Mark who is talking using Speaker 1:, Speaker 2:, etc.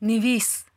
Speaker 1: Nivis